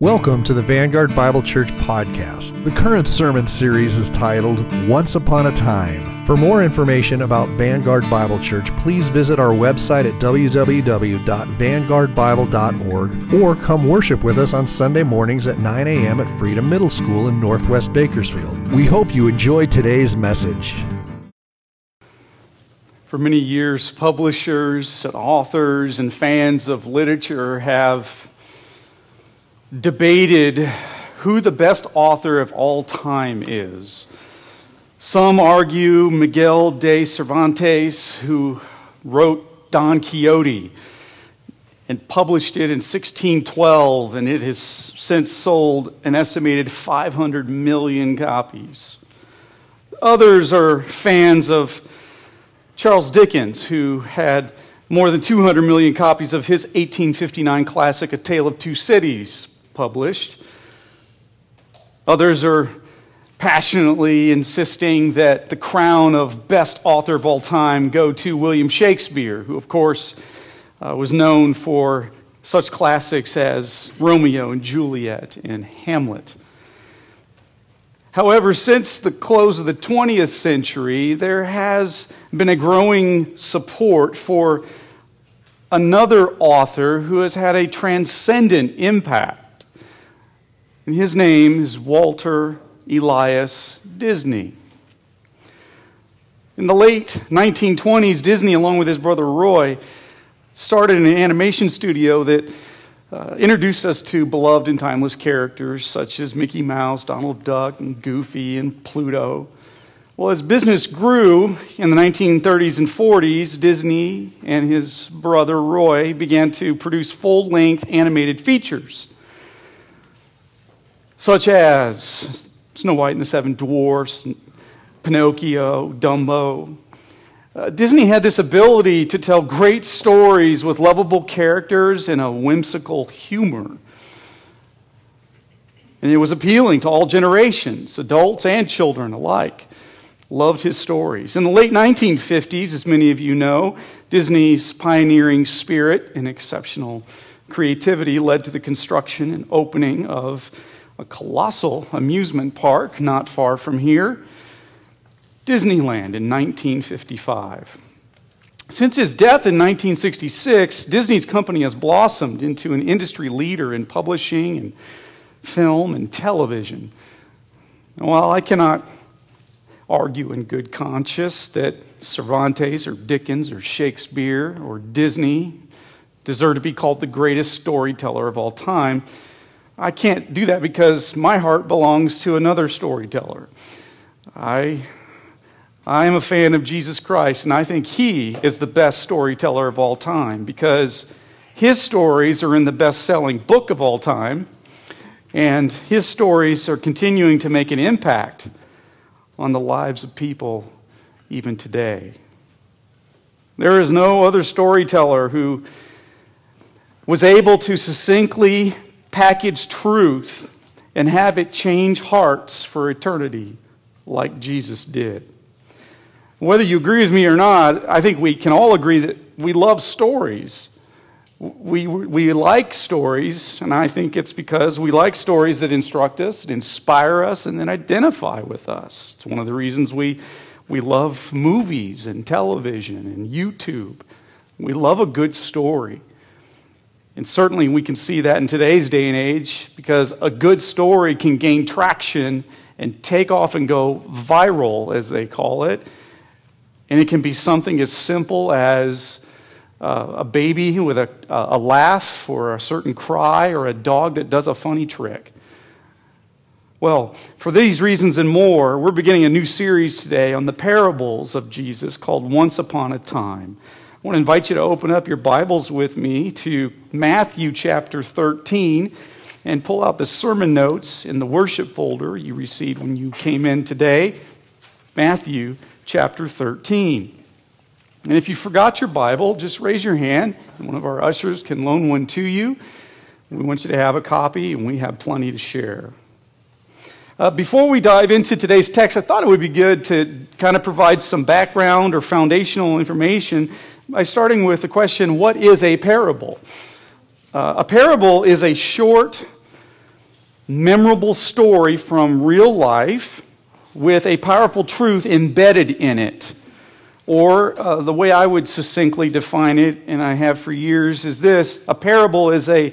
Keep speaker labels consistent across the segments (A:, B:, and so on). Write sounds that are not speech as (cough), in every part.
A: Welcome to the Vanguard Bible Church podcast. The current sermon series is titled Once Upon a Time. For more information about Vanguard Bible Church, please visit our website at www.vanguardbible.org or come worship with us on Sunday mornings at 9 a.m. at Freedom Middle School in Northwest Bakersfield. We hope you enjoy today's message.
B: For many years, publishers, authors, and fans of literature have debated who the best author of all time is. Some argue Miguel de Cervantes, who wrote Don Quixote and published it in 1612, and it has since sold an estimated 500 million copies. Others are fans of Charles Dickens, who had more than 200 million copies of his 1859 classic, A Tale of Two Cities, published. Others are passionately insisting that the crown of best author of all time go to William Shakespeare, who, of course, uh, was known for such classics as Romeo and Juliet and Hamlet. However, since the close of the 20th century, there has been a growing support for another author who has had a transcendent impact and his name is Walter Elias Disney. In the late 1920s, Disney, along with his brother Roy, started an animation studio that uh, introduced us to beloved and timeless characters such as Mickey Mouse, Donald Duck, and Goofy, and Pluto. Well, as business grew in the 1930s and 40s, Disney and his brother Roy began to produce full length animated features such as Snow White and the Seven Dwarfs, Pinocchio, Dumbo. Uh, Disney had this ability to tell great stories with lovable characters and a whimsical humor. And it was appealing to all generations, adults and children alike. Loved his stories. In the late 1950s, as many of you know, Disney's pioneering spirit and exceptional creativity led to the construction and opening of a colossal amusement park not far from here, Disneyland in 1955. Since his death in 1966, Disney's company has blossomed into an industry leader in publishing and film and television. while I cannot argue in good conscience that Cervantes or Dickens or Shakespeare or Disney deserve to be called the greatest storyteller of all time, I can't do that because my heart belongs to another storyteller. I, I am a fan of Jesus Christ, and I think he is the best storyteller of all time because his stories are in the best selling book of all time, and his stories are continuing to make an impact on the lives of people even today. There is no other storyteller who was able to succinctly package truth and have it change hearts for eternity like Jesus did. Whether you agree with me or not, I think we can all agree that we love stories. We, we like stories, and I think it's because we like stories that instruct us, that inspire us, and then identify with us. It's one of the reasons we, we love movies and television and YouTube. We love a good story. And certainly we can see that in today's day and age because a good story can gain traction and take off and go viral, as they call it. And it can be something as simple as uh, a baby with a, a laugh or a certain cry or a dog that does a funny trick. Well, for these reasons and more, we're beginning a new series today on the parables of Jesus called Once Upon a Time. I want to invite you to open up your Bibles with me to Matthew chapter 13 and pull out the sermon notes in the worship folder you received when you came in today. Matthew chapter 13. And if you forgot your Bible, just raise your hand, and one of our ushers can loan one to you. We want you to have a copy, and we have plenty to share. Uh, before we dive into today's text, I thought it would be good to kind of provide some background or foundational information by starting with the question what is a parable? Uh, a parable is a short memorable story from real life with a powerful truth embedded in it. Or uh, the way I would succinctly define it, and I have for years, is this a parable is a,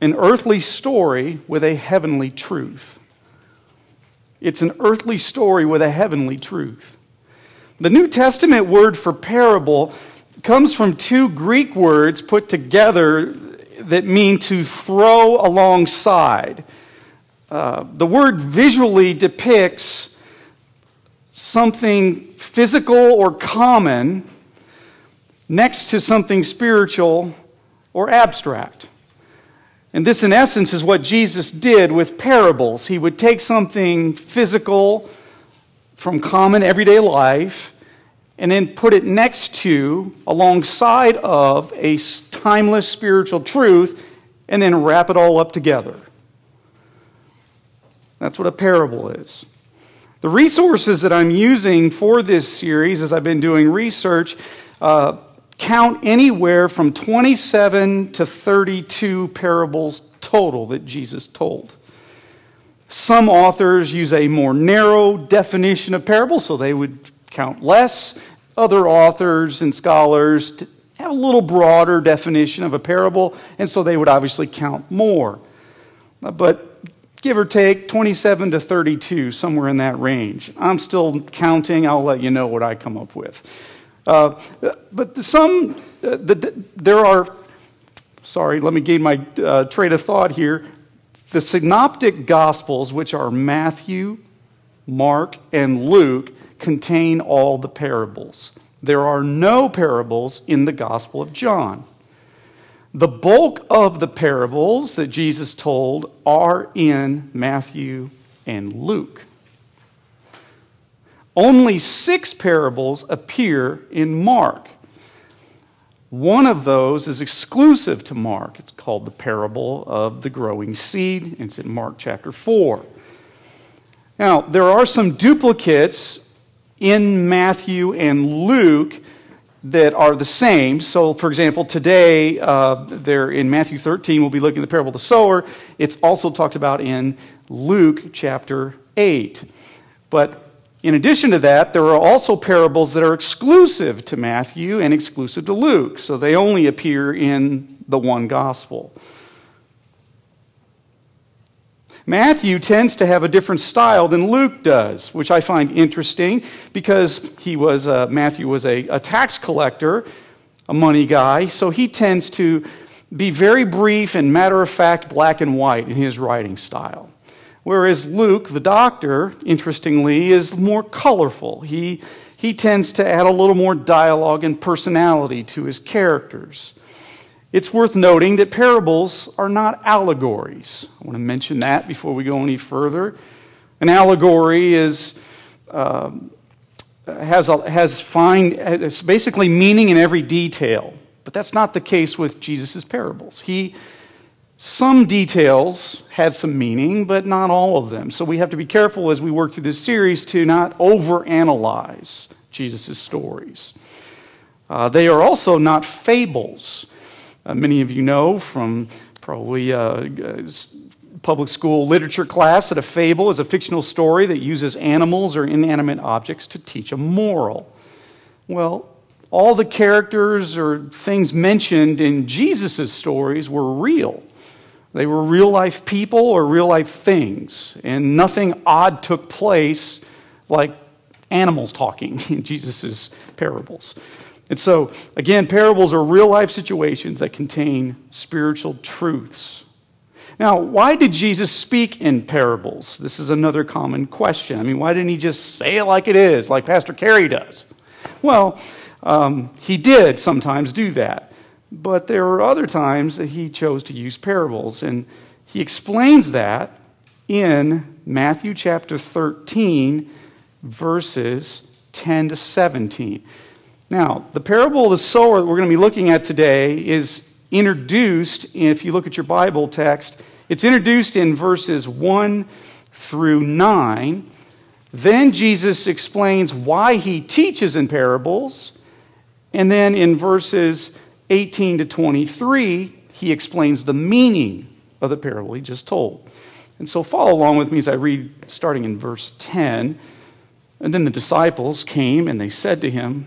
B: an earthly story with a heavenly truth. It's an earthly story with a heavenly truth. The New Testament word for parable comes from two Greek words put together that mean to throw alongside. Uh, the word visually depicts something physical or common next to something spiritual or abstract. And this, in essence, is what Jesus did with parables. He would take something physical from common everyday life and then put it next to, alongside of, a timeless spiritual truth and then wrap it all up together. That's what a parable is. The resources that I'm using for this series, as I've been doing research, uh, count anywhere from 27 to 32 parables total that Jesus told. Some authors use a more narrow definition of parable, so they would count less. Other authors and scholars have a little broader definition of a parable, and so they would obviously count more. But give or take 27 to 32, somewhere in that range. I'm still counting. I'll let you know what I come up with. Uh, but some, uh, the, there are, sorry, let me gain my uh, train of thought here. The synoptic gospels, which are Matthew, Mark, and Luke, contain all the parables. There are no parables in the Gospel of John. The bulk of the parables that Jesus told are in Matthew and Luke. Only six parables appear in Mark. One of those is exclusive to Mark. It's called the parable of the growing seed. It's in Mark chapter 4. Now, there are some duplicates in Matthew and Luke that are the same. So, for example, today, uh, there in Matthew 13, we'll be looking at the parable of the sower. It's also talked about in Luke chapter 8. But in addition to that, there are also parables that are exclusive to Matthew and exclusive to Luke. So they only appear in the one gospel. Matthew tends to have a different style than Luke does, which I find interesting because he was uh, Matthew was a, a tax collector, a money guy, so he tends to be very brief and matter of fact, black and white in his writing style. Whereas Luke, the doctor, interestingly, is more colorful. He, he tends to add a little more dialogue and personality to his characters. It's worth noting that parables are not allegories. I want to mention that before we go any further. An allegory is, uh, has, a, has fine, it's basically meaning in every detail. But that's not the case with Jesus' parables. He, some details had some meaning, but not all of them. So we have to be careful as we work through this series to not overanalyze Jesus' stories. Uh, they are also not fables. Uh, many of you know from probably uh, public school literature class that a fable is a fictional story that uses animals or inanimate objects to teach a moral. Well, all the characters or things mentioned in Jesus' stories were real. They were real life people or real life things, and nothing odd took place like animals talking (laughs) in Jesus' parables. And so, again, parables are real life situations that contain spiritual truths. Now, why did Jesus speak in parables? This is another common question. I mean, why didn't he just say it like it is, like Pastor Cary does? Well, um, he did sometimes do that. But there were other times that he chose to use parables. And he explains that in Matthew chapter 13, verses 10 to 17. Now, the parable of the sower that we're going to be looking at today is introduced, if you look at your Bible text, it's introduced in verses 1 through 9. Then Jesus explains why he teaches in parables. And then in verses 18 to 23, he explains the meaning of the parable he just told. And so follow along with me as I read starting in verse 10. And then the disciples came and they said to him,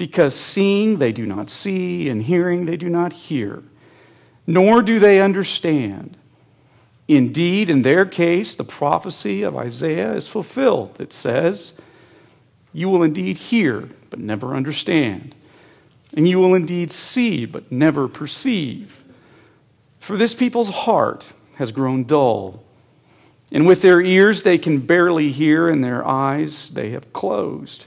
B: because seeing they do not see, and hearing they do not hear, nor do they understand. Indeed, in their case, the prophecy of Isaiah is fulfilled. It says, You will indeed hear, but never understand, and you will indeed see, but never perceive. For this people's heart has grown dull and with their ears they can barely hear, and their eyes they have closed,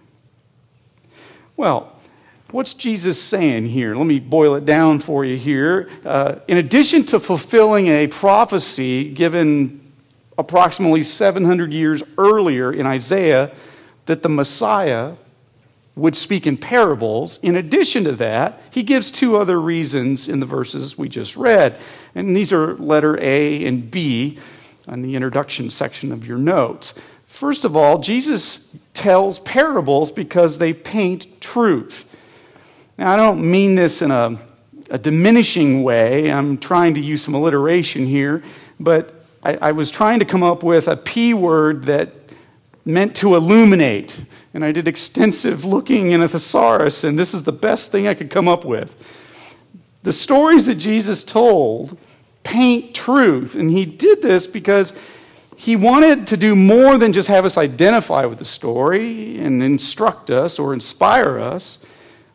B: Well, what's Jesus saying here? Let me boil it down for you here. Uh, in addition to fulfilling a prophecy given approximately 700 years earlier in Isaiah that the Messiah would speak in parables, in addition to that, he gives two other reasons in the verses we just read. And these are letter A and B on the introduction section of your notes. First of all, Jesus tells parables because they paint truth. Now, I don't mean this in a, a diminishing way. I'm trying to use some alliteration here, but I, I was trying to come up with a P word that meant to illuminate. And I did extensive looking in a thesaurus, and this is the best thing I could come up with. The stories that Jesus told paint truth. And he did this because he wanted to do more than just have us identify with the story and instruct us or inspire us.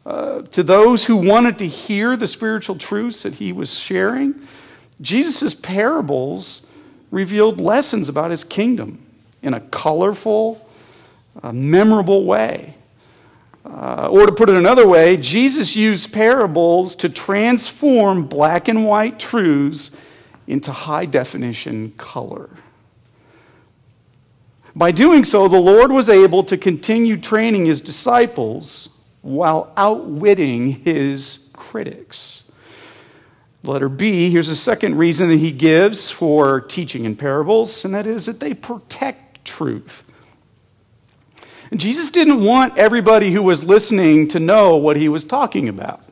B: Uh, to those who wanted to hear the spiritual truths that he was sharing, Jesus' parables revealed lessons about his kingdom in a colorful, uh, memorable way. Uh, or to put it another way, Jesus used parables to transform black and white truths into high definition color. By doing so, the Lord was able to continue training his disciples while outwitting his critics. Letter B, here's a second reason that he gives for teaching in parables, and that is that they protect truth. And Jesus didn't want everybody who was listening to know what he was talking about.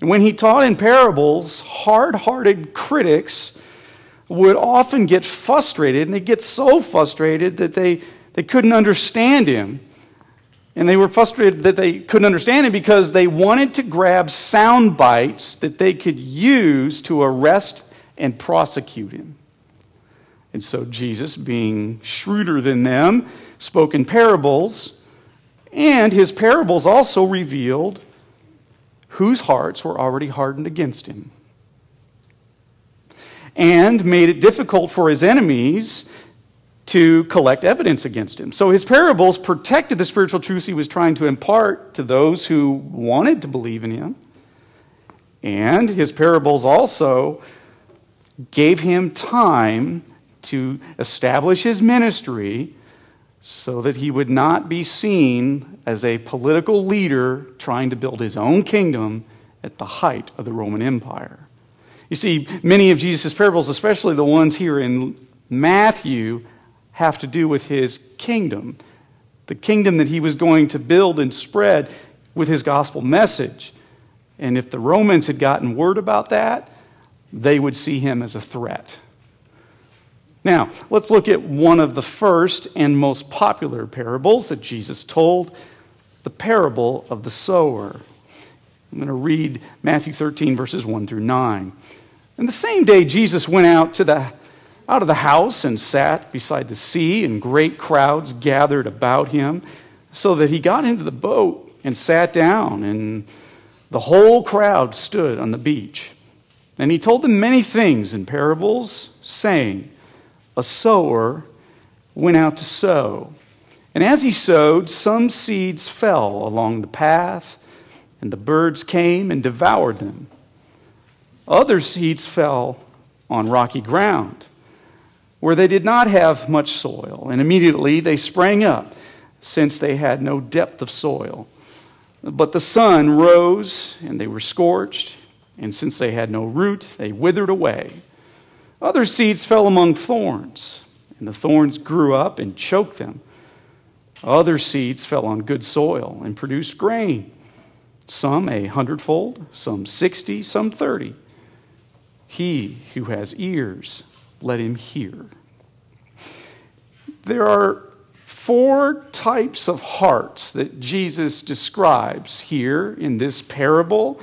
B: And when he taught in parables, hard hearted critics would often get frustrated, and they get so frustrated that they, they couldn't understand him. And they were frustrated that they couldn't understand him because they wanted to grab sound bites that they could use to arrest and prosecute him. And so Jesus, being shrewder than them, spoke in parables, and his parables also revealed whose hearts were already hardened against him, and made it difficult for his enemies to collect evidence against him. So his parables protected the spiritual truths he was trying to impart to those who wanted to believe in him. And his parables also gave him time to establish his ministry so that he would not be seen as a political leader trying to build his own kingdom at the height of the Roman Empire. You see, many of Jesus' parables, especially the ones here in Matthew, have to do with his kingdom, the kingdom that he was going to build and spread with his gospel message. And if the Romans had gotten word about that, they would see him as a threat. Now, let's look at one of the first and most popular parables that Jesus told the parable of the sower. I'm going to read Matthew 13, verses 1 through 9. And the same day, Jesus went out to the out of the house and sat beside the sea, and great crowds gathered about him, so that he got into the boat and sat down, and the whole crowd stood on the beach. And he told them many things in parables, saying, A sower went out to sow. And as he sowed, some seeds fell along the path, and the birds came and devoured them. Other seeds fell on rocky ground, where they did not have much soil, and immediately they sprang up, since they had no depth of soil. But the sun rose, and they were scorched, and since they had no root, they withered away. Other seeds fell among thorns, and the thorns grew up and choked them. Other seeds fell on good soil and produced grain, some a hundredfold, some sixty, some thirty. He who has ears, let him hear. There are four types of hearts that Jesus describes here in this parable.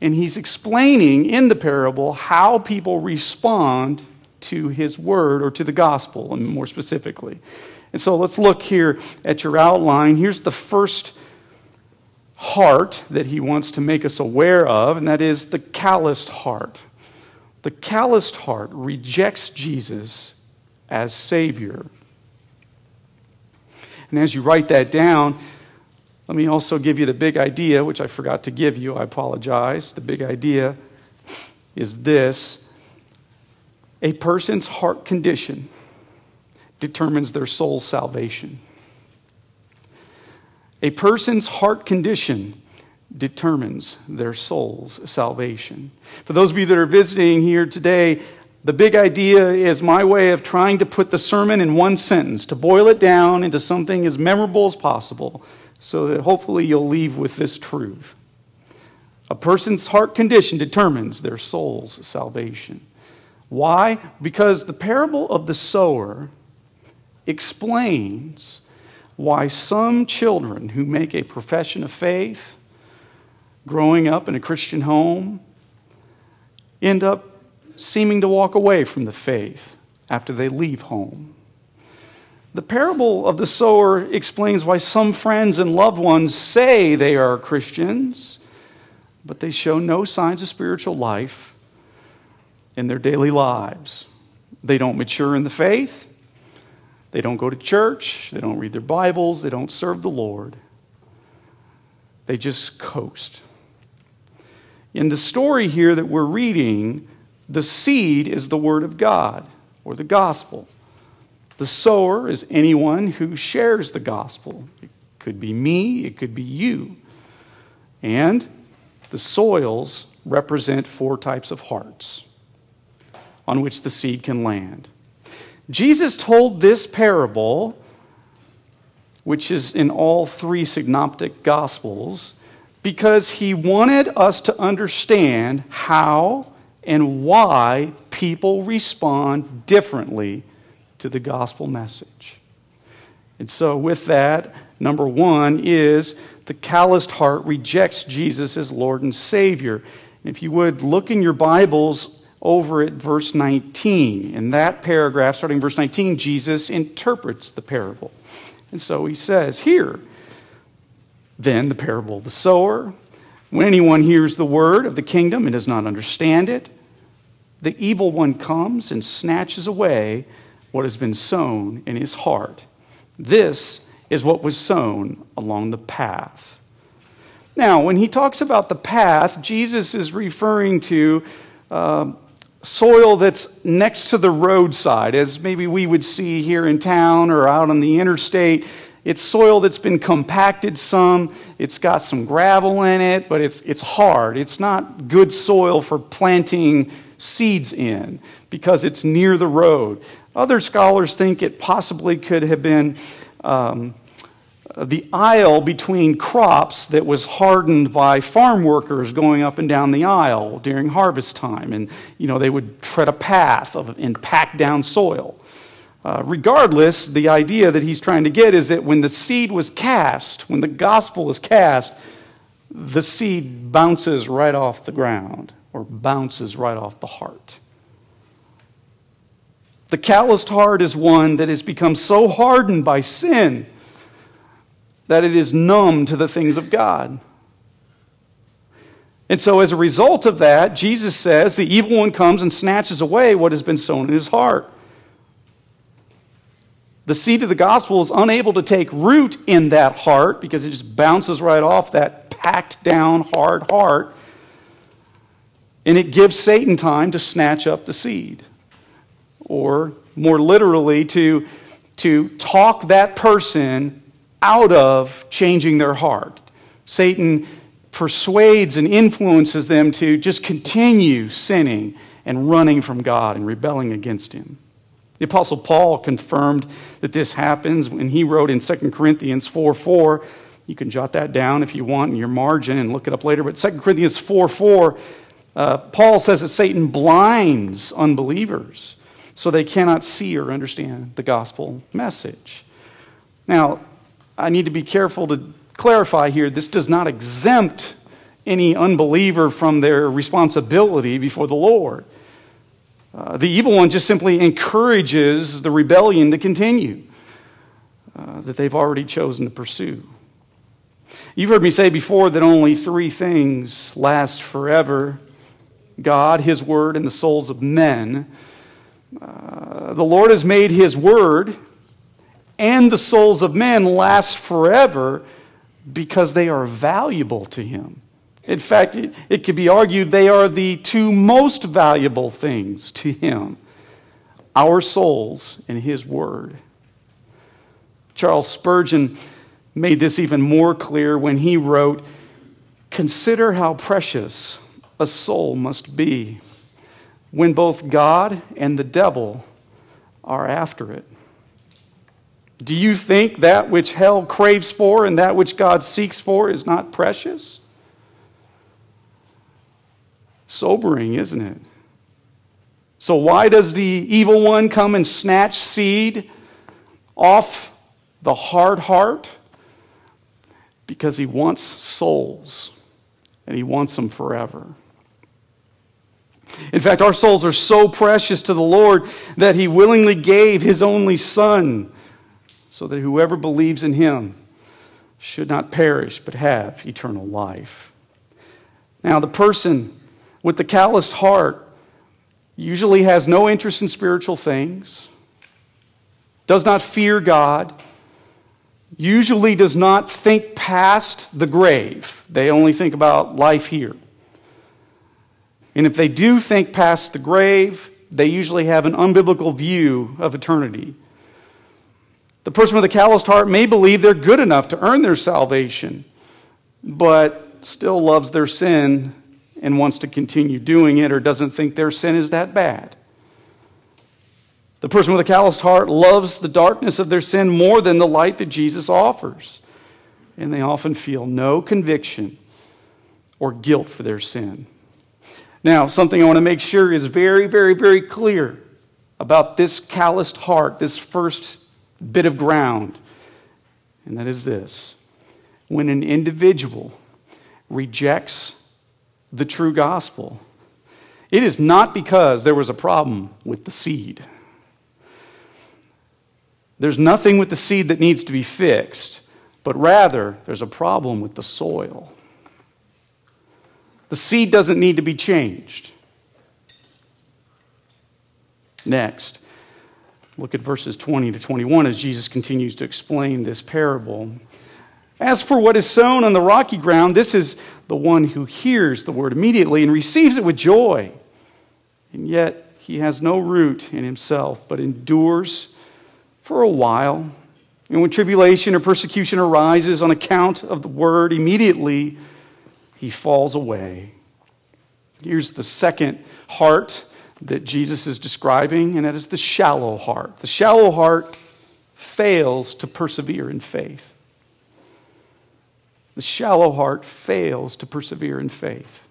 B: And he's explaining in the parable how people respond to his word or to the gospel, and more specifically. And so let's look here at your outline. Here's the first heart that he wants to make us aware of, and that is the calloused heart. The calloused heart rejects Jesus as Savior. And as you write that down, let me also give you the big idea, which I forgot to give you. I apologize. The big idea is this a person's heart condition determines their soul's salvation. A person's heart condition determines their soul's salvation. For those of you that are visiting here today, the big idea is my way of trying to put the sermon in one sentence, to boil it down into something as memorable as possible, so that hopefully you'll leave with this truth. A person's heart condition determines their soul's salvation. Why? Because the parable of the sower explains why some children who make a profession of faith, growing up in a Christian home, end up seeming to walk away from the faith after they leave home. The parable of the sower explains why some friends and loved ones say they are Christians, but they show no signs of spiritual life in their daily lives. They don't mature in the faith, they don't go to church, they don't read their Bibles, they don't serve the Lord. They just coast. In the story here that we're reading, the seed is the Word of God or the gospel. The sower is anyone who shares the gospel. It could be me, it could be you. And the soils represent four types of hearts on which the seed can land. Jesus told this parable, which is in all three synoptic gospels, because he wanted us to understand how and why people respond differently to the gospel message. And so, with that, number one is the calloused heart rejects Jesus as Lord and Savior. And if you would, look in your Bibles over at verse 19. In that paragraph, starting verse 19, Jesus interprets the parable. And so he says, Here, then, the parable of the sower. When anyone hears the word of the kingdom and does not understand it, the evil one comes and snatches away what has been sown in his heart. This is what was sown along the path. Now, when he talks about the path, Jesus is referring to uh, soil that's next to the roadside, as maybe we would see here in town or out on the interstate. It's soil that's been compacted some. It's got some gravel in it, but it's, it's hard. It's not good soil for planting seeds in because it's near the road. Other scholars think it possibly could have been um, the aisle between crops that was hardened by farm workers going up and down the aisle during harvest time. And, you know, they would tread a path of, and pack down soil. Uh, regardless, the idea that he's trying to get is that when the seed was cast, when the gospel is cast, the seed bounces right off the ground or bounces right off the heart. The calloused heart is one that has become so hardened by sin that it is numb to the things of God. And so, as a result of that, Jesus says the evil one comes and snatches away what has been sown in his heart. The seed of the gospel is unable to take root in that heart because it just bounces right off that packed down, hard heart. And it gives Satan time to snatch up the seed. Or, more literally, to, to talk that person out of changing their heart. Satan persuades and influences them to just continue sinning and running from God and rebelling against Him. The Apostle Paul confirmed that this happens when he wrote in 2 Corinthians 4 4. You can jot that down if you want in your margin and look it up later. But 2 Corinthians 4 4, uh, Paul says that Satan blinds unbelievers so they cannot see or understand the gospel message. Now, I need to be careful to clarify here this does not exempt any unbeliever from their responsibility before the Lord. Uh, the evil one just simply encourages the rebellion to continue uh, that they've already chosen to pursue. You've heard me say before that only three things last forever God, His Word, and the souls of men. Uh, the Lord has made His Word and the souls of men last forever because they are valuable to Him. In fact, it, it could be argued they are the two most valuable things to Him our souls and His Word. Charles Spurgeon made this even more clear when he wrote Consider how precious a soul must be when both God and the devil are after it. Do you think that which hell craves for and that which God seeks for is not precious? Sobering, isn't it? So, why does the evil one come and snatch seed off the hard heart? Because he wants souls and he wants them forever. In fact, our souls are so precious to the Lord that he willingly gave his only Son so that whoever believes in him should not perish but have eternal life. Now, the person with the calloused heart usually has no interest in spiritual things, does not fear God, usually does not think past the grave. They only think about life here. And if they do think past the grave, they usually have an unbiblical view of eternity. The person with a calloused heart may believe they're good enough to earn their salvation, but still loves their sin and wants to continue doing it or doesn't think their sin is that bad. The person with a calloused heart loves the darkness of their sin more than the light that Jesus offers. And they often feel no conviction or guilt for their sin. Now, something I want to make sure is very, very, very clear about this calloused heart, this first bit of ground, and that is this when an individual rejects the true gospel, it is not because there was a problem with the seed. There's nothing with the seed that needs to be fixed, but rather there's a problem with the soil. The seed doesn't need to be changed. Next, look at verses 20 to 21 as Jesus continues to explain this parable. As for what is sown on the rocky ground, this is the one who hears the word immediately and receives it with joy. And yet he has no root in himself, but endures for a while. And when tribulation or persecution arises on account of the word, immediately he falls away. Here's the second heart that Jesus is describing, and that is the shallow heart. The shallow heart fails to persevere in faith. The shallow heart fails to persevere in faith.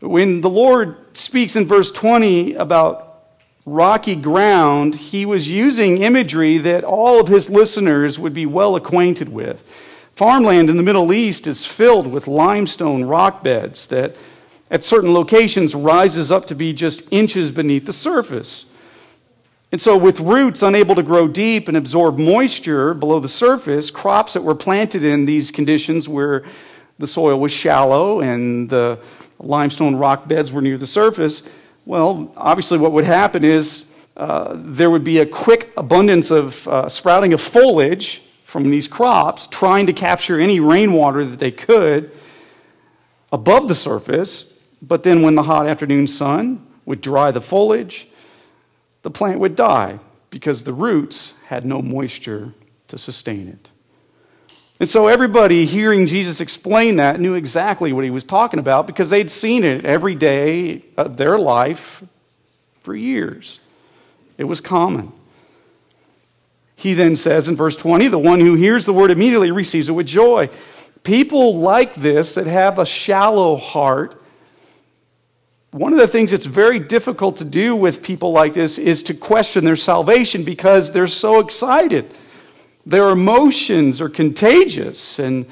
B: When the Lord speaks in verse 20 about rocky ground, he was using imagery that all of his listeners would be well acquainted with. Farmland in the Middle East is filled with limestone rock beds that at certain locations rises up to be just inches beneath the surface. And so, with roots unable to grow deep and absorb moisture below the surface, crops that were planted in these conditions where the soil was shallow and the limestone rock beds were near the surface, well, obviously, what would happen is uh, there would be a quick abundance of uh, sprouting of foliage from these crops, trying to capture any rainwater that they could above the surface. But then, when the hot afternoon sun would dry the foliage, the plant would die because the roots had no moisture to sustain it. And so everybody hearing Jesus explain that knew exactly what he was talking about because they'd seen it every day of their life for years. It was common. He then says in verse 20, the one who hears the word immediately receives it with joy. People like this that have a shallow heart, one of the things that's very difficult to do with people like this is to question their salvation because they're so excited. Their emotions are contagious and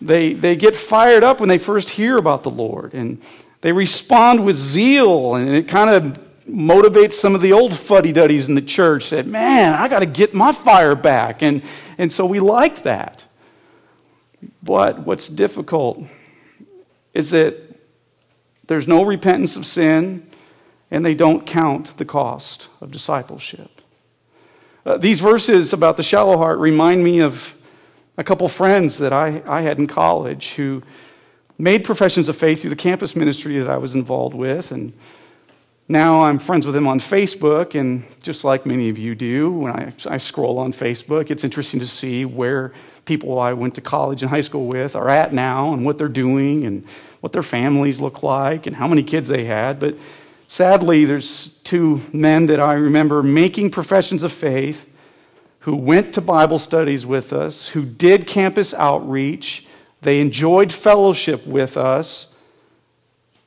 B: they, they get fired up when they first hear about the Lord and they respond with zeal and it kind of motivates some of the old fuddy duddies in the church that, man, I got to get my fire back. And, and so we like that. But what's difficult is that there's no repentance of sin and they don't count the cost of discipleship. Uh, these verses about the shallow heart remind me of a couple friends that I, I had in college who made professions of faith through the campus ministry that I was involved with. And now I'm friends with him on Facebook. And just like many of you do, when I, I scroll on Facebook, it's interesting to see where people I went to college and high school with are at now and what they're doing and what their families look like and how many kids they had. But Sadly, there's two men that I remember making professions of faith who went to Bible studies with us, who did campus outreach. They enjoyed fellowship with us.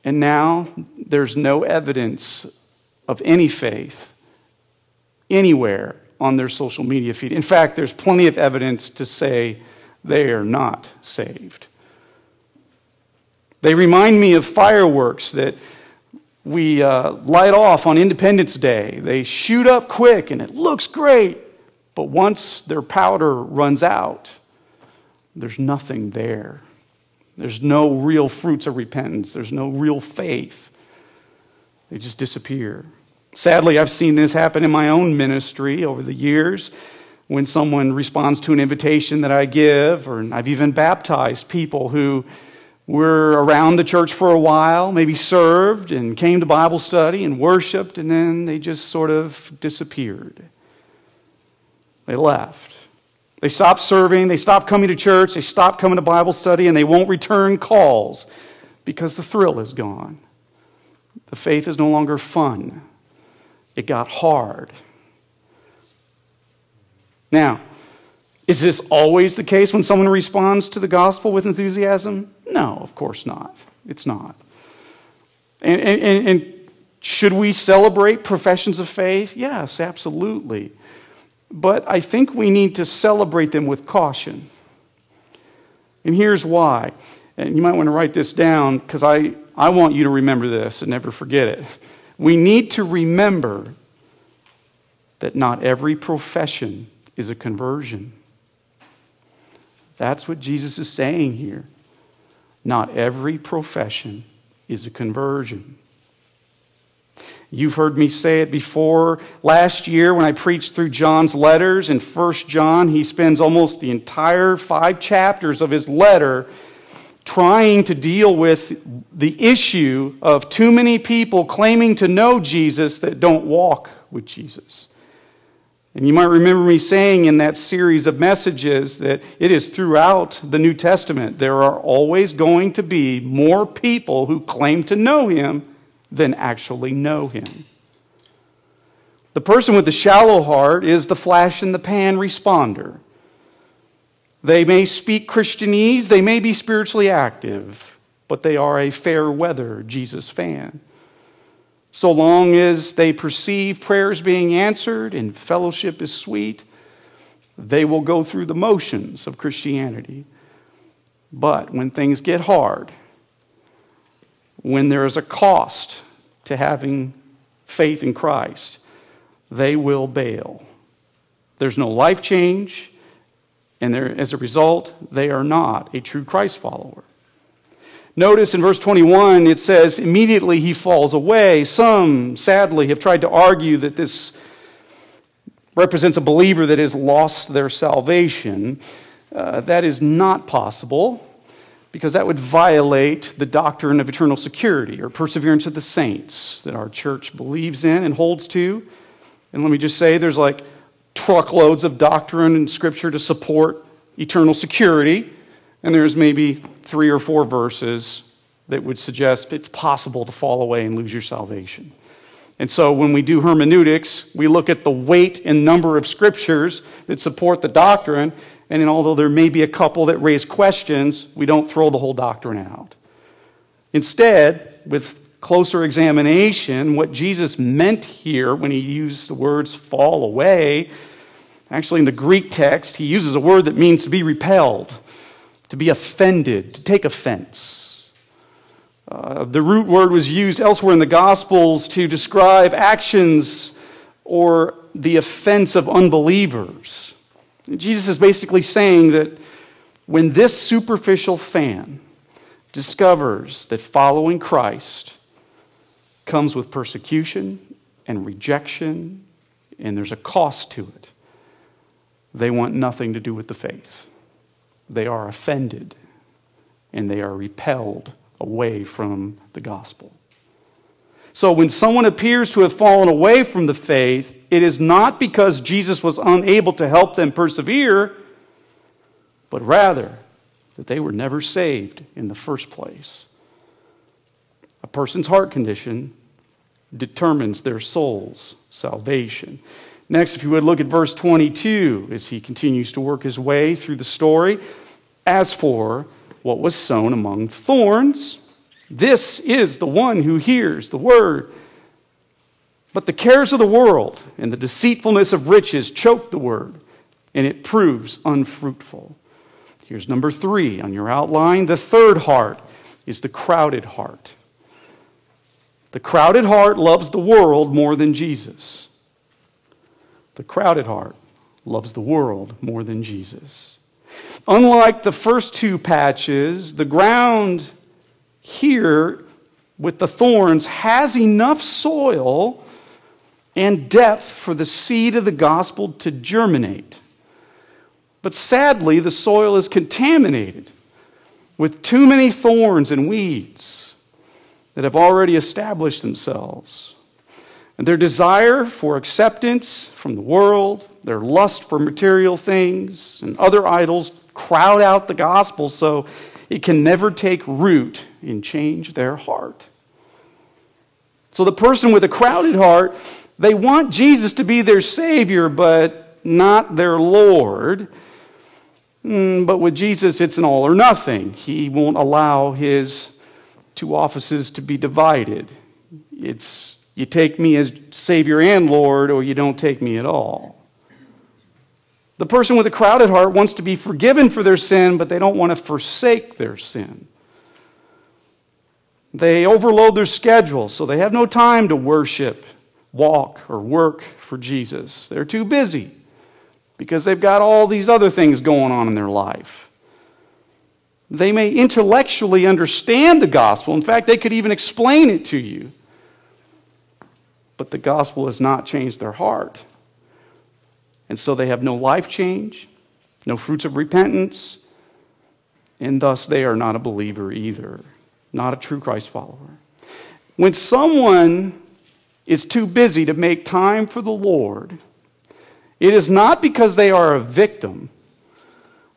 B: And now there's no evidence of any faith anywhere on their social media feed. In fact, there's plenty of evidence to say they are not saved. They remind me of fireworks that we uh, light off on Independence Day. They shoot up quick and it looks great, but once their powder runs out, there's nothing there. There's no real fruits of repentance, there's no real faith. They just disappear. Sadly, I've seen this happen in my own ministry over the years when someone responds to an invitation that I give, or I've even baptized people who were around the church for a while, maybe served and came to Bible study and worshiped, and then they just sort of disappeared. They left. They stop serving, they stop coming to church, they stop coming to Bible study, and they won't return calls because the thrill is gone. The faith is no longer fun. It got hard. Now, is this always the case when someone responds to the gospel with enthusiasm? No, of course not. It's not. And, and, and, should we celebrate professions of faith? Yes, absolutely. But I think we need to celebrate them with caution. And here's why. And you might want to write this down because I, I want you to remember this and never forget it. We need to remember that not every profession is a conversion. That's what Jesus is saying here. Not every profession is a conversion. You've heard me say it before. Last year, when I preached through John's letters in 1 John, he spends almost the entire five chapters of his letter trying to deal with the issue of too many people claiming to know Jesus that don't walk with Jesus. And you might remember me saying in that series of messages that it is throughout the New Testament, there are always going to be more people who claim to know him than actually know him. The person with the shallow heart is the flash in the pan responder. They may speak Christianese, they may be spiritually active, but they are a fair weather Jesus fan so long as they perceive prayers being answered and fellowship is sweet, they will go through the motions of Christianity. But when things get hard, when there is a cost to having faith in Christ, they will bail. There's no life change, and as a result, they are not a true Christ follower. Notice in verse 21, it says, immediately he falls away. Some, sadly, have tried to argue that this represents a believer that has lost their salvation. Uh, that is not possible because that would violate the doctrine of eternal security or perseverance of the saints that our church believes in and holds to. And let me just say there's like truckloads of doctrine and scripture to support eternal security. And there's maybe three or four verses that would suggest it's possible to fall away and lose your salvation. And so when we do hermeneutics, we look at the weight and number of scriptures that support the doctrine, and although there may be a couple that raise questions, we don't throw the whole doctrine out. Instead, with closer examination, what Jesus meant here when he used the words fall away, actually in the Greek text, he uses a word that means to be repelled to be offended, to take offense. Uh, the root word was used elsewhere in the Gospels to describe actions or the offense of unbelievers. Jesus is basically saying that when this superficial fan discovers that following Christ comes with persecution and rejection, and there's a cost to it, they want nothing to do with the faith they are offended and they are repelled away from the gospel. So when someone appears to have fallen away from the faith, it is not because Jesus was unable to help them persevere, but rather that they were never saved in the first place. A person's heart condition determines their soul's salvation. Next, if you would look at verse 22 as he continues to work his way through the story. As for what was sown among thorns, this is the one who hears the word. But the cares of the world and the deceitfulness of riches choke the word, and it proves unfruitful. Here's number three on your outline. The third heart is the crowded heart. The crowded heart loves the world more than Jesus. The crowded heart loves the world more than Jesus. Unlike the first two patches, the ground here with the thorns has enough soil and depth for the seed of the gospel to germinate. But sadly, the soil is contaminated with too many thorns and weeds that have already established themselves. And their desire for acceptance from the world, their lust for material things and other idols crowd out the gospel so it can never take root and change their heart. So the person with a crowded heart, they want Jesus to be their Savior, but not their Lord. Hmm, but with Jesus, it's an all or nothing. He won't allow his two offices to be divided. It's you take me as Savior and Lord, or you don't take me at all. The person with a crowded heart wants to be forgiven for their sin, but they don't want to forsake their sin. They overload their schedule, so they have no time to worship, walk, or work for Jesus. They're too busy because they've got all these other things going on in their life. They may intellectually understand the gospel. In fact, they could even explain it to you but the gospel has not changed their heart. And so they have no life change, no fruits of repentance, and thus they are not a believer either, not a true Christ follower. When someone is too busy to make time for the Lord, it is not because they are a victim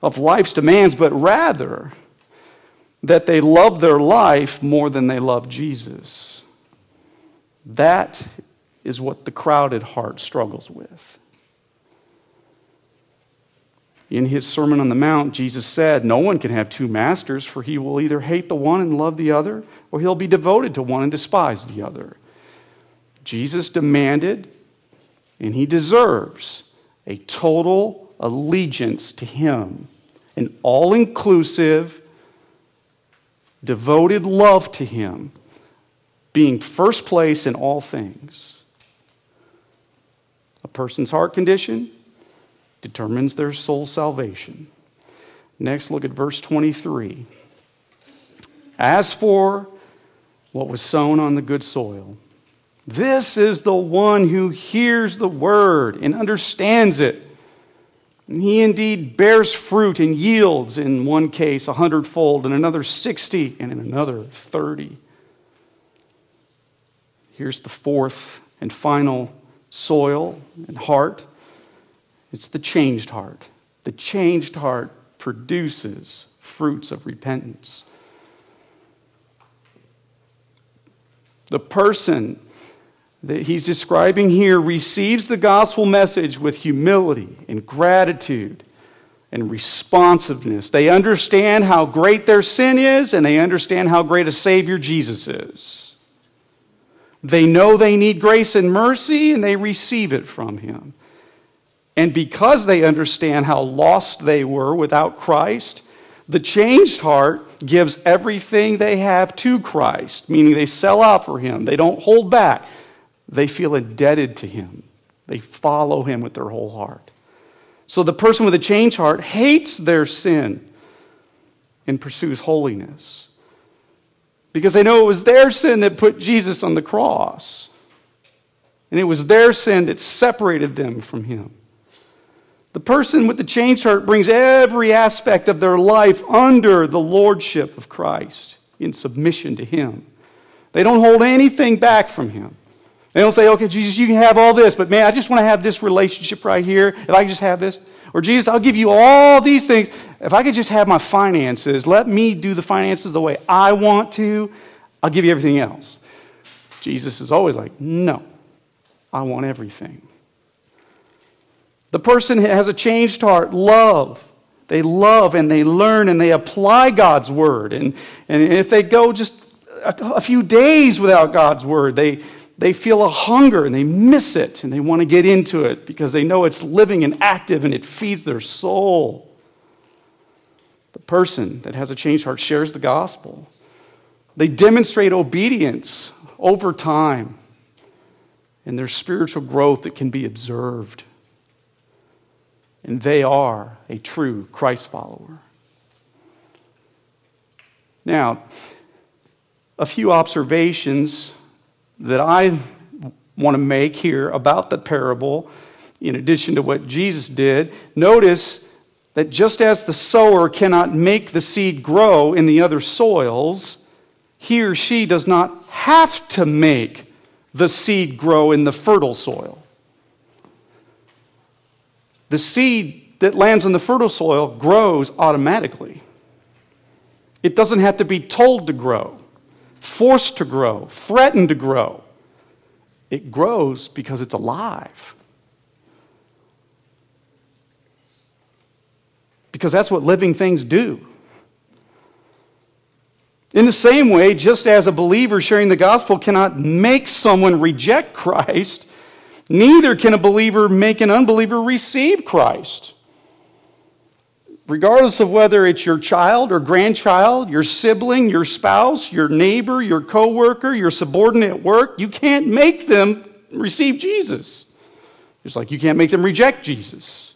B: of life's demands, but rather that they love their life more than they love Jesus. That is what the crowded heart struggles with. In his Sermon on the Mount, Jesus said, No one can have two masters, for he will either hate the one and love the other, or he'll be devoted to one and despise the other. Jesus demanded, and he deserves, a total allegiance to him, an all inclusive, devoted love to him being first place in all things. A person's heart condition determines their soul's salvation. Next, look at verse 23. As for what was sown on the good soil, this is the one who hears the word and understands it. And he indeed bears fruit and yields, in one case, a hundredfold, in another sixty, and in another thirty. Here's the fourth and final soil and heart it's the changed heart. The changed heart produces fruits of repentance. The person that he's describing here receives the gospel message with humility and gratitude and responsiveness. They understand how great their sin is, and they understand how great a Savior Jesus is. They know they need grace and mercy, and they receive it from him. And because they understand how lost they were without Christ, the changed heart gives everything they have to Christ, meaning they sell out for Him. They don't hold back. They feel indebted to Him. They follow Him with their whole heart. So the person with a changed heart hates their sin and pursues holiness because they know it was their sin that put Jesus on the cross. And it was their sin that separated them from Him. The person with the changed heart brings every aspect of their life under the lordship of Christ in submission to Him. They don't hold anything back from Him. They don't say, okay, Jesus, you can have all this, but man, I just want to have this relationship right here. If I just have this. Or Jesus, I'll give you all these things. If I could just have my finances, let me do the finances the way I want to, I'll give you everything else. Jesus is always like, no, I want everything. The person has a changed heart, love. They love and they learn and they apply God's word. And, and if they go just a, a few days without God's word, they, they feel a hunger and they miss it and they want to get into it because they know it's living and active and it feeds their soul. The person that has a changed heart shares the gospel. They demonstrate obedience over time and their spiritual growth that can be observed and they are a true Christ follower. Now, a few observations that I want to make here about the parable, in addition to what Jesus did. Notice that just as the sower cannot make the seed grow in the other soils, he or she does not have to make the seed grow in the fertile soil. The seed that lands on the fertile soil grows automatically. It doesn't have to be told to grow, forced to grow, threatened to grow. It grows because it's alive. Because that's what living things do. In the same way, just as a believer sharing the gospel cannot make someone reject Christ, Neither can a believer make an unbeliever receive Christ. Regardless of whether it's your child or grandchild, your sibling, your spouse, your neighbor, your coworker, your subordinate at work, you can't make them receive Jesus. Just like you can't make them reject Jesus.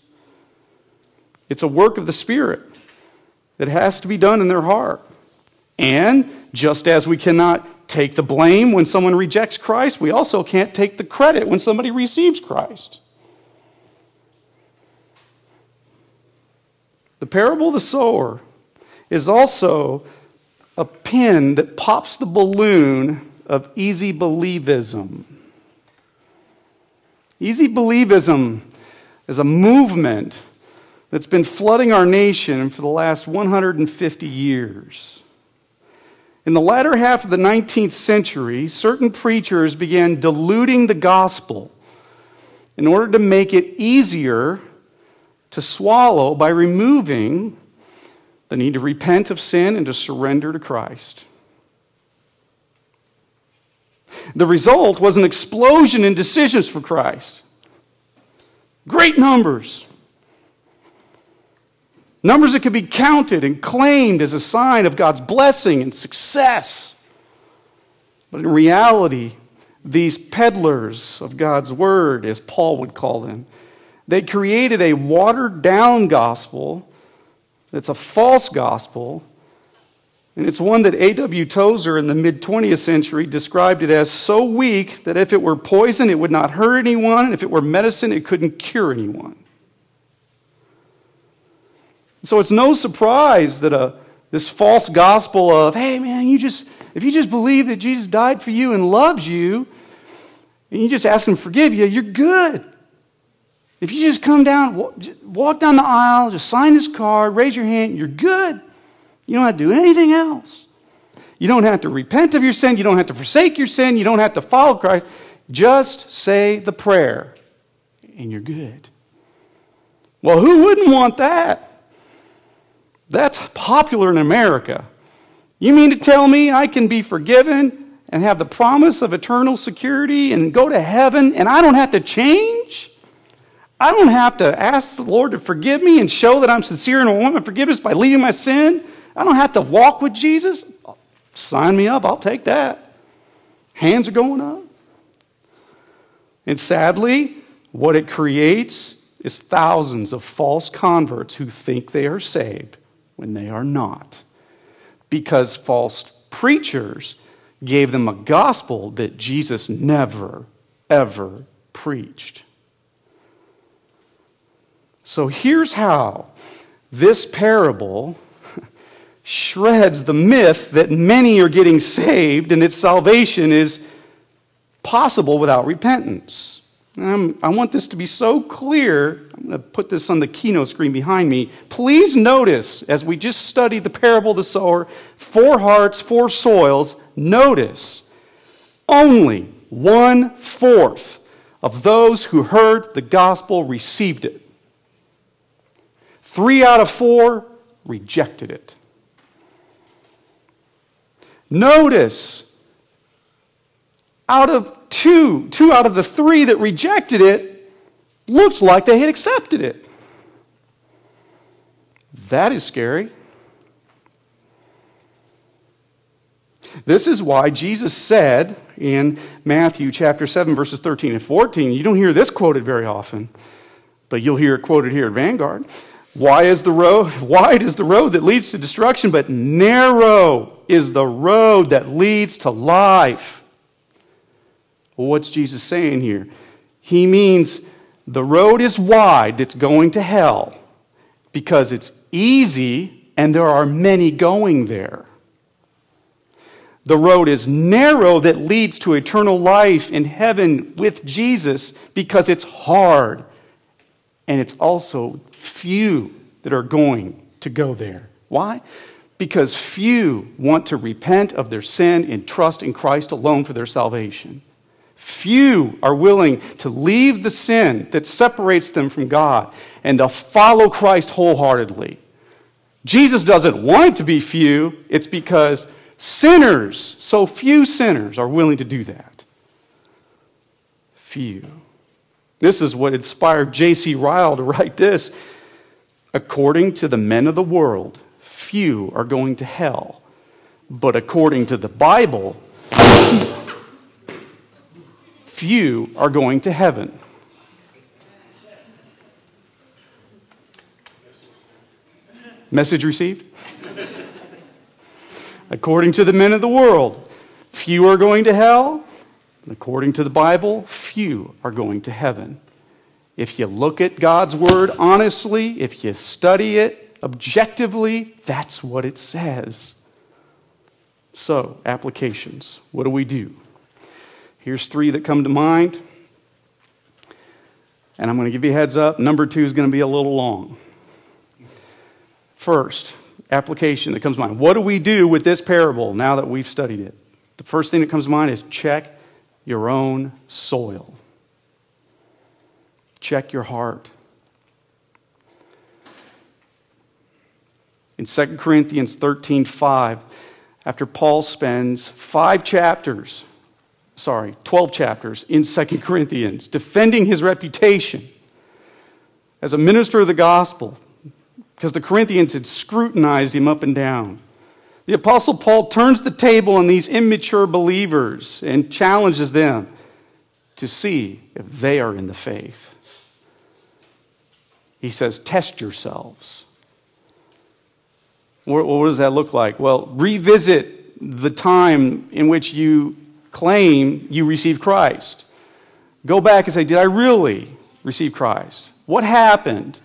B: It's a work of the Spirit that has to be done in their heart. And just as we cannot take the blame when someone rejects Christ, we also can't take the credit when somebody receives Christ. The parable of the sower is also a pin that pops the balloon of easy believism. Easy believism is a movement that's been flooding our nation for the last 150 years. In the latter half of the 19th century, certain preachers began diluting the gospel in order to make it easier to swallow by removing the need to repent of sin and to surrender to Christ. The result was an explosion in decisions for Christ. Great numbers. Numbers that could be counted and claimed as a sign of God's blessing and success. But in reality, these peddlers of God's word, as Paul would call them, they created a watered down gospel that's a false gospel. And it's one that A.W. Tozer in the mid 20th century described it as so weak that if it were poison, it would not hurt anyone, and if it were medicine, it couldn't cure anyone. So it's no surprise that a, this false gospel of, hey man, you just, if you just believe that Jesus died for you and loves you, and you just ask him to forgive you, you're good. If you just come down, walk down the aisle, just sign this card, raise your hand, you're good. You don't have to do anything else. You don't have to repent of your sin. You don't have to forsake your sin. You don't have to follow Christ. Just say the prayer, and you're good. Well, who wouldn't want that? That's popular in America. You mean to tell me I can be forgiven and have the promise of eternal security and go to heaven and I don't have to change? I don't have to ask the Lord to forgive me and show that I'm sincere and want my forgiveness by leaving my sin. I don't have to walk with Jesus. Sign me up, I'll take that. Hands are going up. And sadly, what it creates is thousands of false converts who think they are saved when they are not. Because false preachers gave them a gospel that Jesus never, ever preached. So here's how this parable (laughs) shreds the myth that many are getting saved and that salvation is possible without repentance. I want this to be so clear. I'm going to put this on the keynote screen behind me. Please notice, as we just studied the parable of the sower, four hearts, four soils, notice only one fourth of those who heard the gospel received it. Three out of four rejected it. Notice out of two, two out of the three that rejected it looked like they had accepted it. That is scary. This is why Jesus said in Matthew chapter 7, verses 13 and 14, you don't hear this quoted very often, but you'll hear it quoted here at Vanguard. Why is the road (laughs) wide is the road that leads to destruction, but narrow is the road that leads to life. Well, what's Jesus saying here? He means the road is wide that's going to hell because it's easy and there are many going there. The road is narrow that leads to eternal life in heaven with Jesus because it's hard and it's also few that are going to go there. Why? Because few want to repent of their sin and trust in Christ alone for their salvation. Few are willing to leave the sin that separates them from God and to follow Christ wholeheartedly. Jesus doesn't want it to be few, it's because sinners, so few sinners, are willing to do that. Few. This is what inspired J.C. Ryle to write this. According to the men of the world, few are going to hell. But according to the Bible, few are going to heaven. Message received? according to the men of the world, few are going to hell. According to the Bible, few are going to heaven. If you look at God's word honestly, if you study it objectively, that's what it says. So, applications. What do we do? Here's three that come to mind. And I'm going to give you heads up. Number two is going to be a little long. First, application that comes to mind. What do we do with this parable now that we've studied it? The first thing that comes to mind is check your own soil. Check your heart. In 2 Corinthians 13 5, after Paul spends five chapters sorry, 12 chapters in 2 (laughs) Corinthians, defending his reputation as a minister of the gospel because the Corinthians had scrutinized him up and down. The Apostle Paul turns the table on these immature believers and challenges them to see if they are in the faith. He says, Test yourselves. What, does that look like? Well, revisit the time in which you claim you received Christ. Go back and say, Did I really receive Christ? What happened?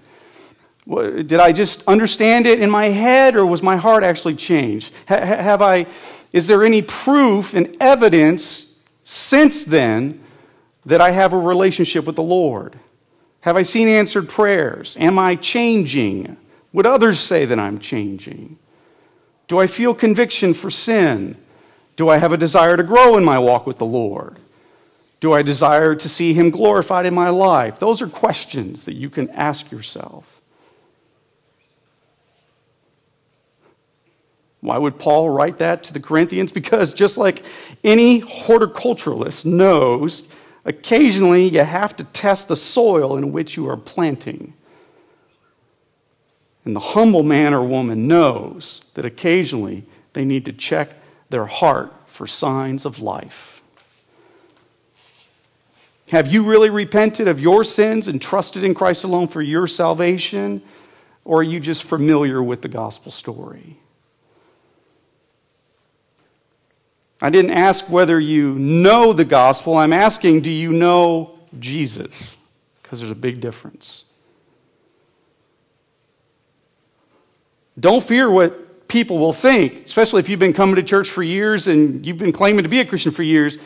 B: Did I just understand it in my head, or was my heart actually changed? Have I, is there any proof and evidence since then that I have a relationship with the Lord? Have I seen answered prayers? Am I changing? Would others say that I'm changing? Do I feel conviction for sin? Do I have a desire to grow in my walk with the Lord? Do I desire to see Him glorified in my life? Those are questions that you can ask yourself. Why would Paul write that to the Corinthians? Because just like any horticulturalist knows, occasionally you have to test the soil in which you are planting. And the humble man or woman knows that occasionally they need to check their heart for signs of life. Have you really repented of your sins and trusted in Christ alone for your salvation? Or are you just familiar with the gospel story? I didn't ask whether you know the gospel. I'm asking, do you know Jesus? Because there's a big difference. Don't fear what people will think, especially if you've been coming to church for years and you've been claiming to be a Christian for years.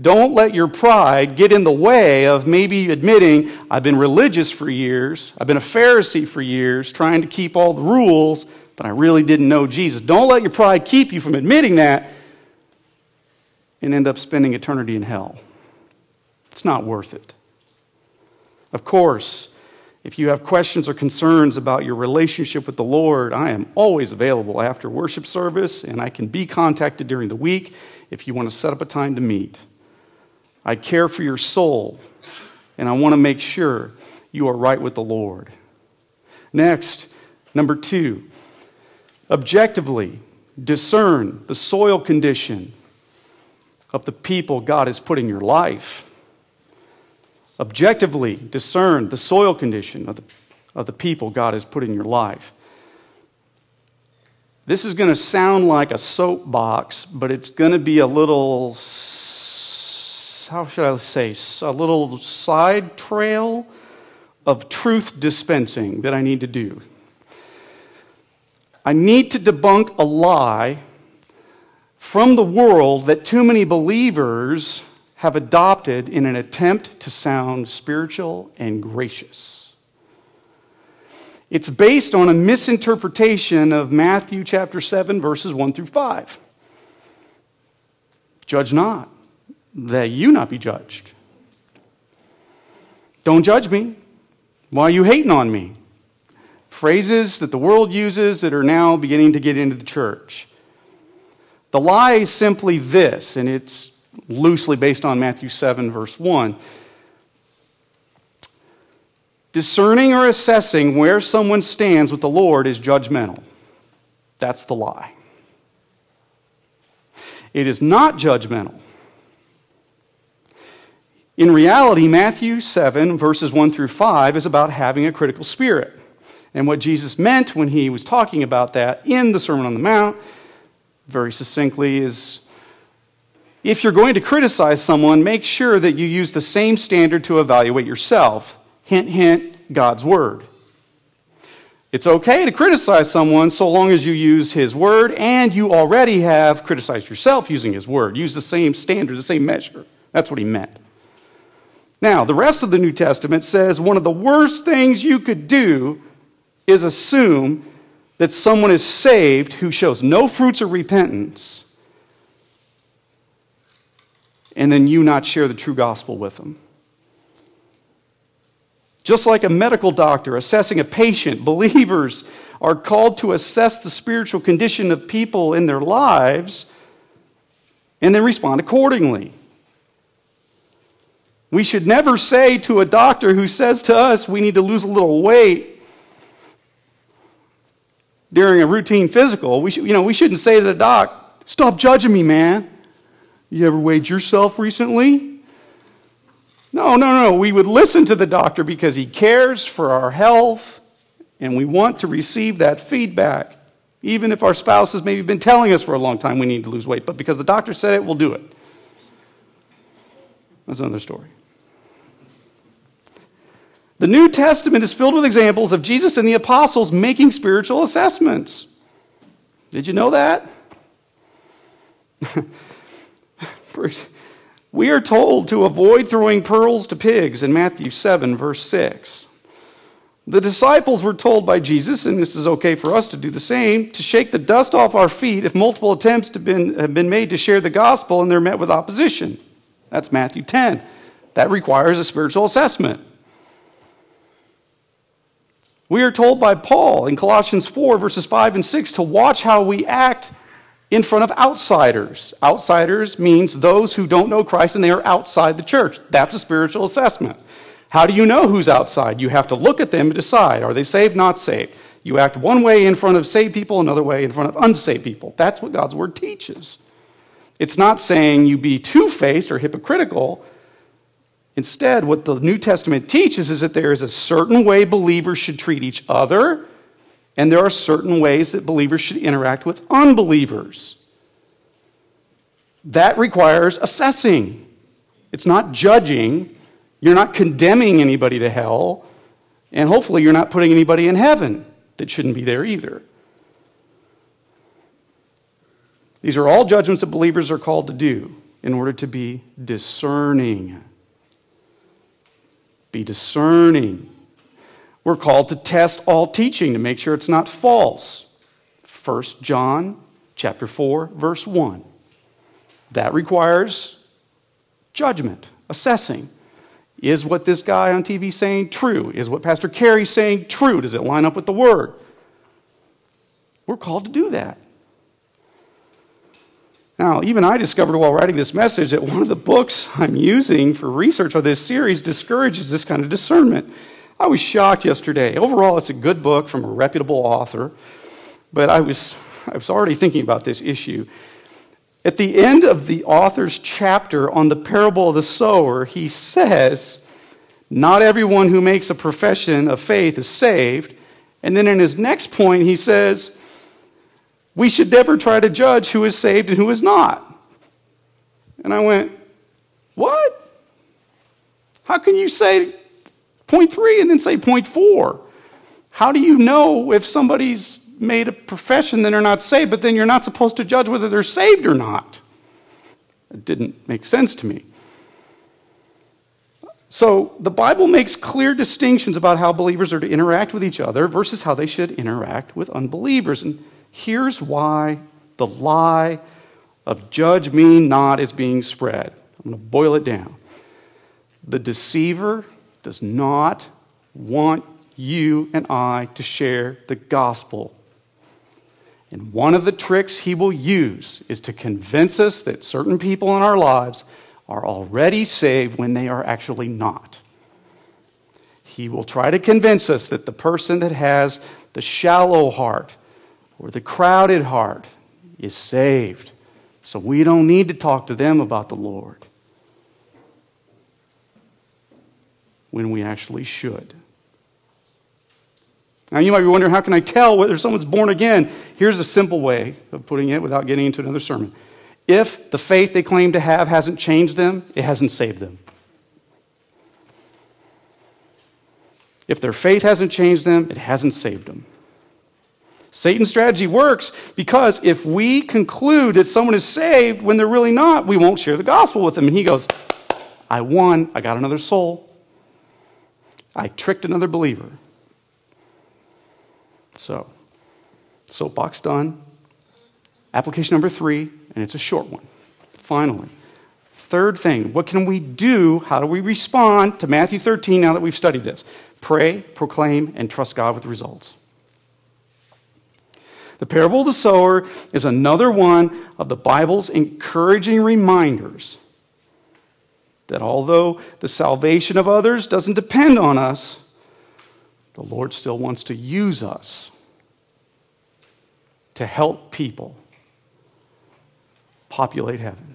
B: Don't let your pride get in the way of maybe admitting, I've been religious for years, I've been a Pharisee for years, trying to keep all the rules, but I really didn't know Jesus. Don't let your pride keep you from admitting that and end up spending eternity in hell. It's not worth it. Of course, if you have questions or concerns about your relationship with the Lord, I am always available after worship service, and I can be contacted during the week if you want to set up a time to meet. I care for your soul, and I want to make sure you are right with the Lord. Next, number two, objectively discern the soil condition of the people God has put in your life. Objectively discern the soil condition of the, of the people God has put in your life. This is going to sound like a soapbox, but it's going to be a little, how should I say, a little side trail of truth dispensing that I need to do. I need to debunk a lie from the world that too many believers have adopted in an attempt to sound spiritual and gracious. It's based on a misinterpretation of Matthew chapter 7, verses 1 through 5. Judge not, that you not be judged. Don't judge me. Why are you hating on me? Phrases that the world uses that are now beginning to get into the church. The lie is simply this, and it's loosely based on Matthew 7, verse 1. Discerning or assessing where someone stands with the Lord is judgmental. That's the lie. It is not judgmental. In reality, Matthew 7, verses 1 through 5, is about having a critical spirit. And what Jesus meant when he was talking about that in the Sermon on the Mount very succinctly is if you're going to criticize someone, make sure that you use the same standard to evaluate yourself. Hint, hint, God's Word. It's okay to criticize someone so long as you use His Word and you already have criticized yourself using His Word. Use the same standard, the same measure. That's what He meant. Now, the rest of the New Testament says one of the worst things you could do is assume that someone is saved who shows no fruits of repentance, and then you not share the true gospel with them. Just like a medical doctor assessing a patient, believers are called to assess the spiritual condition of people in their lives and then respond accordingly. We should never say to a doctor who says to us we need to lose a little weight, during a routine physical, we, should, you know, we shouldn't say to the doc, Stop judging me, man. You ever weighed yourself recently? No, no, no. We would listen to the doctor because he cares for our health and we want to receive that feedback. Even if our spouse has maybe been telling us for a long time we need to lose weight, but because the doctor said it, we'll do it. That's another story. The New Testament is filled with examples of Jesus and the apostles making spiritual assessments. Did you know that? (laughs) we are told to avoid throwing pearls to pigs in Matthew 7, verse 6. The disciples were told by Jesus, and this is okay for us to do the same, to shake the dust off our feet if multiple attempts have been, have been made to share the gospel and they're met with opposition. That's Matthew 10. That requires a spiritual assessment. We are told by Paul in Colossians 4, verses 5 and 6, to watch how we act in front of outsiders. Outsiders means those who don't know Christ and they are outside the church. That's a spiritual assessment. How do you know who's outside? You have to look at them and decide are they saved, not saved? You act one way in front of saved people, another way in front of unsaved people. That's what God's word teaches. It's not saying you be two faced or hypocritical. Instead, what the New Testament teaches is that there is a certain way believers should treat each other, and there are certain ways that believers should interact with unbelievers. That requires assessing. It's not judging. You're not condemning anybody to hell, and hopefully, you're not putting anybody in heaven that shouldn't be there either. These are all judgments that believers are called to do in order to be discerning. Be discerning. We're called to test all teaching to make sure it's not false. 1 John chapter 4 verse 1. That requires judgment, assessing. Is what this guy on TV saying true? Is what Pastor Cary saying true? Does it line up with the word? We're called to do that. Now, even I discovered while writing this message that one of the books I'm using for research on this series discourages this kind of discernment. I was shocked yesterday. Overall, it's a good book from a reputable author, but I was, I was already thinking about this issue. At the end of the author's chapter on the parable of the sower, he says, Not everyone who makes a profession of faith is saved. And then in his next point, he says, we should never try to judge who is saved and who is not. And I went, What? How can you say point three and then say point four? How do you know if somebody's made a profession that they're not saved, but then you're not supposed to judge whether they're saved or not? It didn't make sense to me. So the Bible makes clear distinctions about how believers are to interact with each other versus how they should interact with unbelievers. And Here's why the lie of judge me not is being spread. I'm going to boil it down. The deceiver does not want you and I to share the gospel. And one of the tricks he will use is to convince us that certain people in our lives are already saved when they are actually not. He will try to convince us that the person that has the shallow heart, or the crowded heart is saved. So we don't need to talk to them about the Lord when we actually should. Now, you might be wondering, how can I tell whether someone's born again? Here's a simple way of putting it without getting into another sermon. If the faith they claim to have hasn't changed them, it hasn't saved them. If their faith hasn't changed them, it hasn't saved them. Satan's strategy works because if we conclude that someone is saved when they're really not, we won't share the gospel with them. And he goes, I won. I got another soul. I tricked another believer. So, soapbox done. Application number three, and it's a short one. Finally, third thing what can we do? How do we respond to Matthew 13 now that we've studied this? Pray, proclaim, and trust God with results. The parable of the sower is another one of the Bible's encouraging reminders that although the salvation of others doesn't depend on us, the Lord still wants to use us. to help people populate heaven.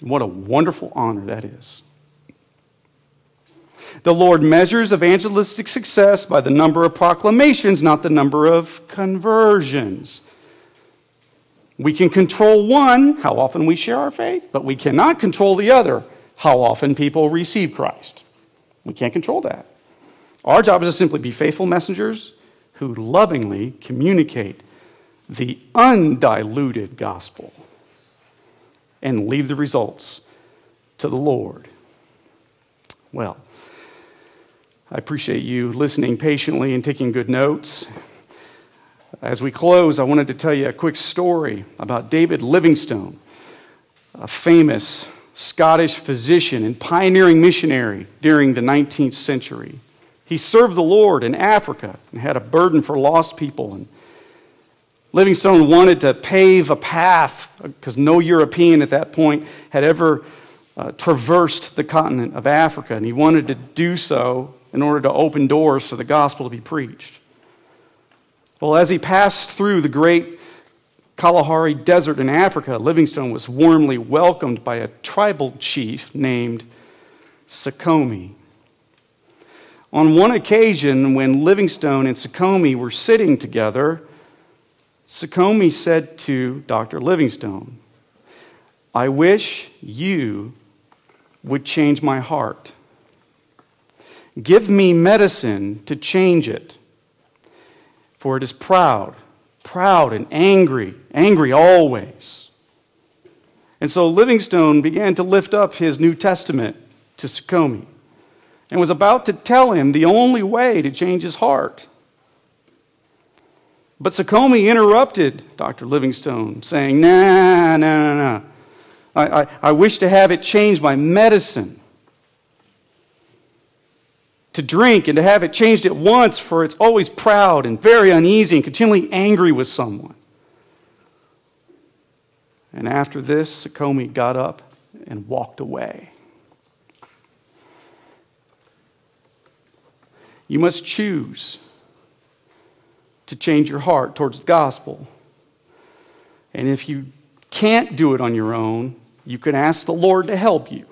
B: What a wonderful honor that is. The Lord measures evangelistic success by the number of proclamations, not the number of conversions. We can control one, how often we share our faith, but we cannot control the other, how often people receive Christ. We can't control that. Our job is to simply be faithful messengers who lovingly communicate the undiluted gospel and leave the results to the Lord. Well, I appreciate you listening patiently and taking good notes. As we close, I wanted to tell you a quick story about David Livingstone, a famous Scottish physician and pioneering missionary during the 19th century. He served the Lord in Africa and had a burden for lost people. And Livingstone wanted to pave a path because no European at that point had ever uh, traversed the continent of Africa, and he wanted to do so in order to open doors for the gospel to be preached. Well, as he passed through the great Kalahari Desert in Africa, Livingstone was warmly welcomed by a tribal chief named Sekomi. On one occasion, when Livingstone and Sekomi were sitting together, Sekomi said to Dr. Livingstone, I wish you would change my heart. Give me medicine to change it for it is proud, proud and angry, angry always. And so Livingstone began to lift up his New Testament to Sekomi and was about to tell him the only way to change his heart. But Sekomi interrupted Dr. Livingstone, saying, Nah, nah, nah, nah. I, I, I wish to have it changed by medicine to drink and to have it changed at once, for it's always proud and very uneasy and continually angry with someone. And after this, Sekomi got up and walked away. You must choose to change your heart towards the gospel. And if you can't do it on your own, you can ask the Lord to help you.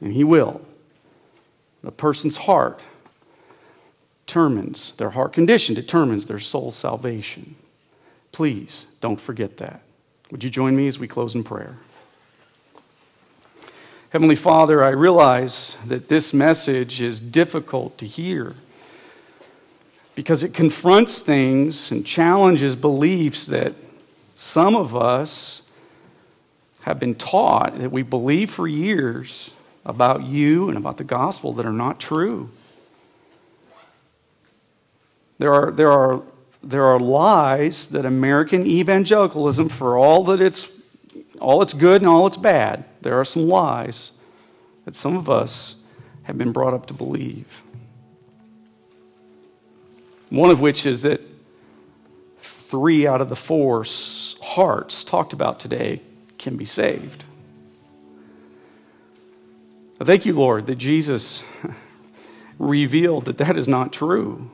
B: And He will. A person's heart determines, their heart condition determines their soul salvation. Please don't forget that. Would you join me as we close in prayer? Heavenly Father, I realize that this message is difficult to hear because it confronts things and challenges beliefs that some of us have been taught that we believe for years about you and about the gospel that are not true. There are, there are, there are lies that American evangelicalism, for all that it's all it's good and all it's bad, there are some lies that some of us have been brought up to believe. One of which is that three out of the four hearts talked about today can be saved. Thank you, Lord, that Jesus (laughs) revealed that that is not true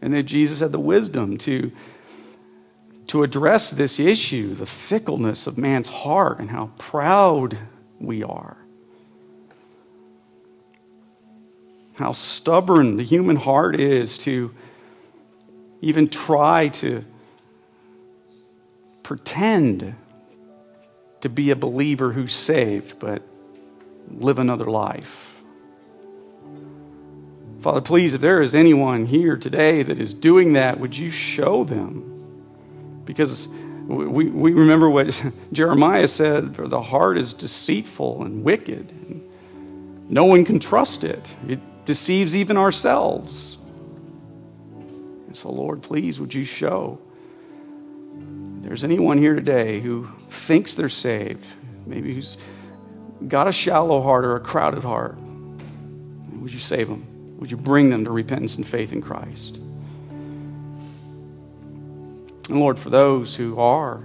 B: and that Jesus had the wisdom to, to address this issue, the fickleness of man's heart and how proud we are. How stubborn the human heart is to even try to pretend to be a believer who's saved, but live another life. Father, please, if there is anyone here today that is doing that, would you show them? Because we, we remember what (laughs) Jeremiah said the heart is deceitful and wicked. And no one can trust it, it deceives even ourselves. And so, Lord, please, would you show? If there's anyone here today who thinks they're saved, maybe who's got a shallow heart or a crowded heart, would you save them? Would you bring them to repentance and faith in Christ? And Lord, for those who are,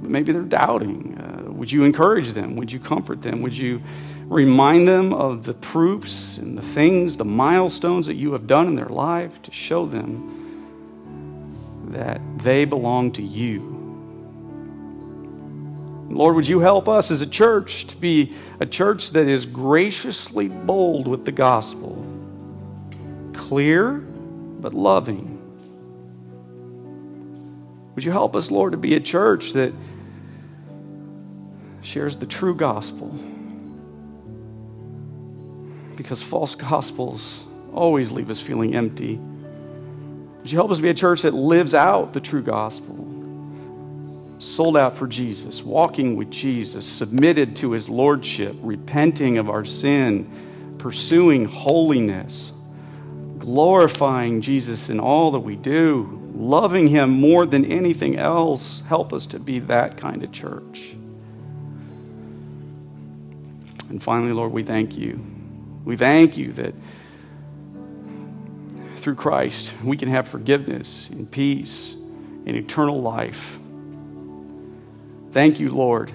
B: maybe they're doubting, uh, would you encourage them? Would you comfort them? Would you remind them of the proofs and the things, the milestones that you have done in their life to show them that they belong to you. Lord, would you help us as a church to be a church that is graciously bold with the gospel, clear but loving. Would you help us, Lord, to be a church that shares the true gospel? Because false gospels always leave us feeling empty. Would you help us be a church that lives out the true gospel? Sold out for Jesus, walking with Jesus, submitted to his lordship, repenting of our sin, pursuing holiness, glorifying Jesus in all that we do, loving him more than anything else. Help us to be that kind of church. And finally, Lord, we thank you. We thank you that through Christ we can have forgiveness and peace and eternal life. Thank you, Lord,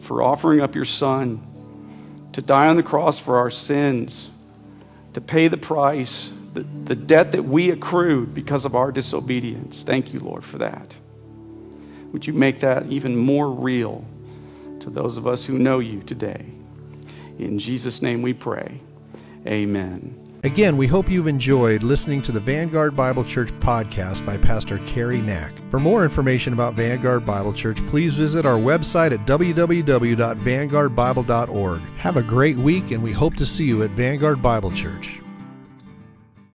B: for offering up your Son to die on the cross for our sins, to pay the price, the, the debt that we accrued because of our disobedience. Thank you, Lord, for that. Would you make that even more real to those of us who know you today? In Jesus' name we pray. Amen.
A: Again, we hope you've enjoyed listening to the Vanguard Bible Church podcast by Pastor Cary Knack. For more information about Vanguard Bible Church, please visit our website at www.vanguardbible.org. Have a great week, and we hope to see you at Vanguard Bible Church.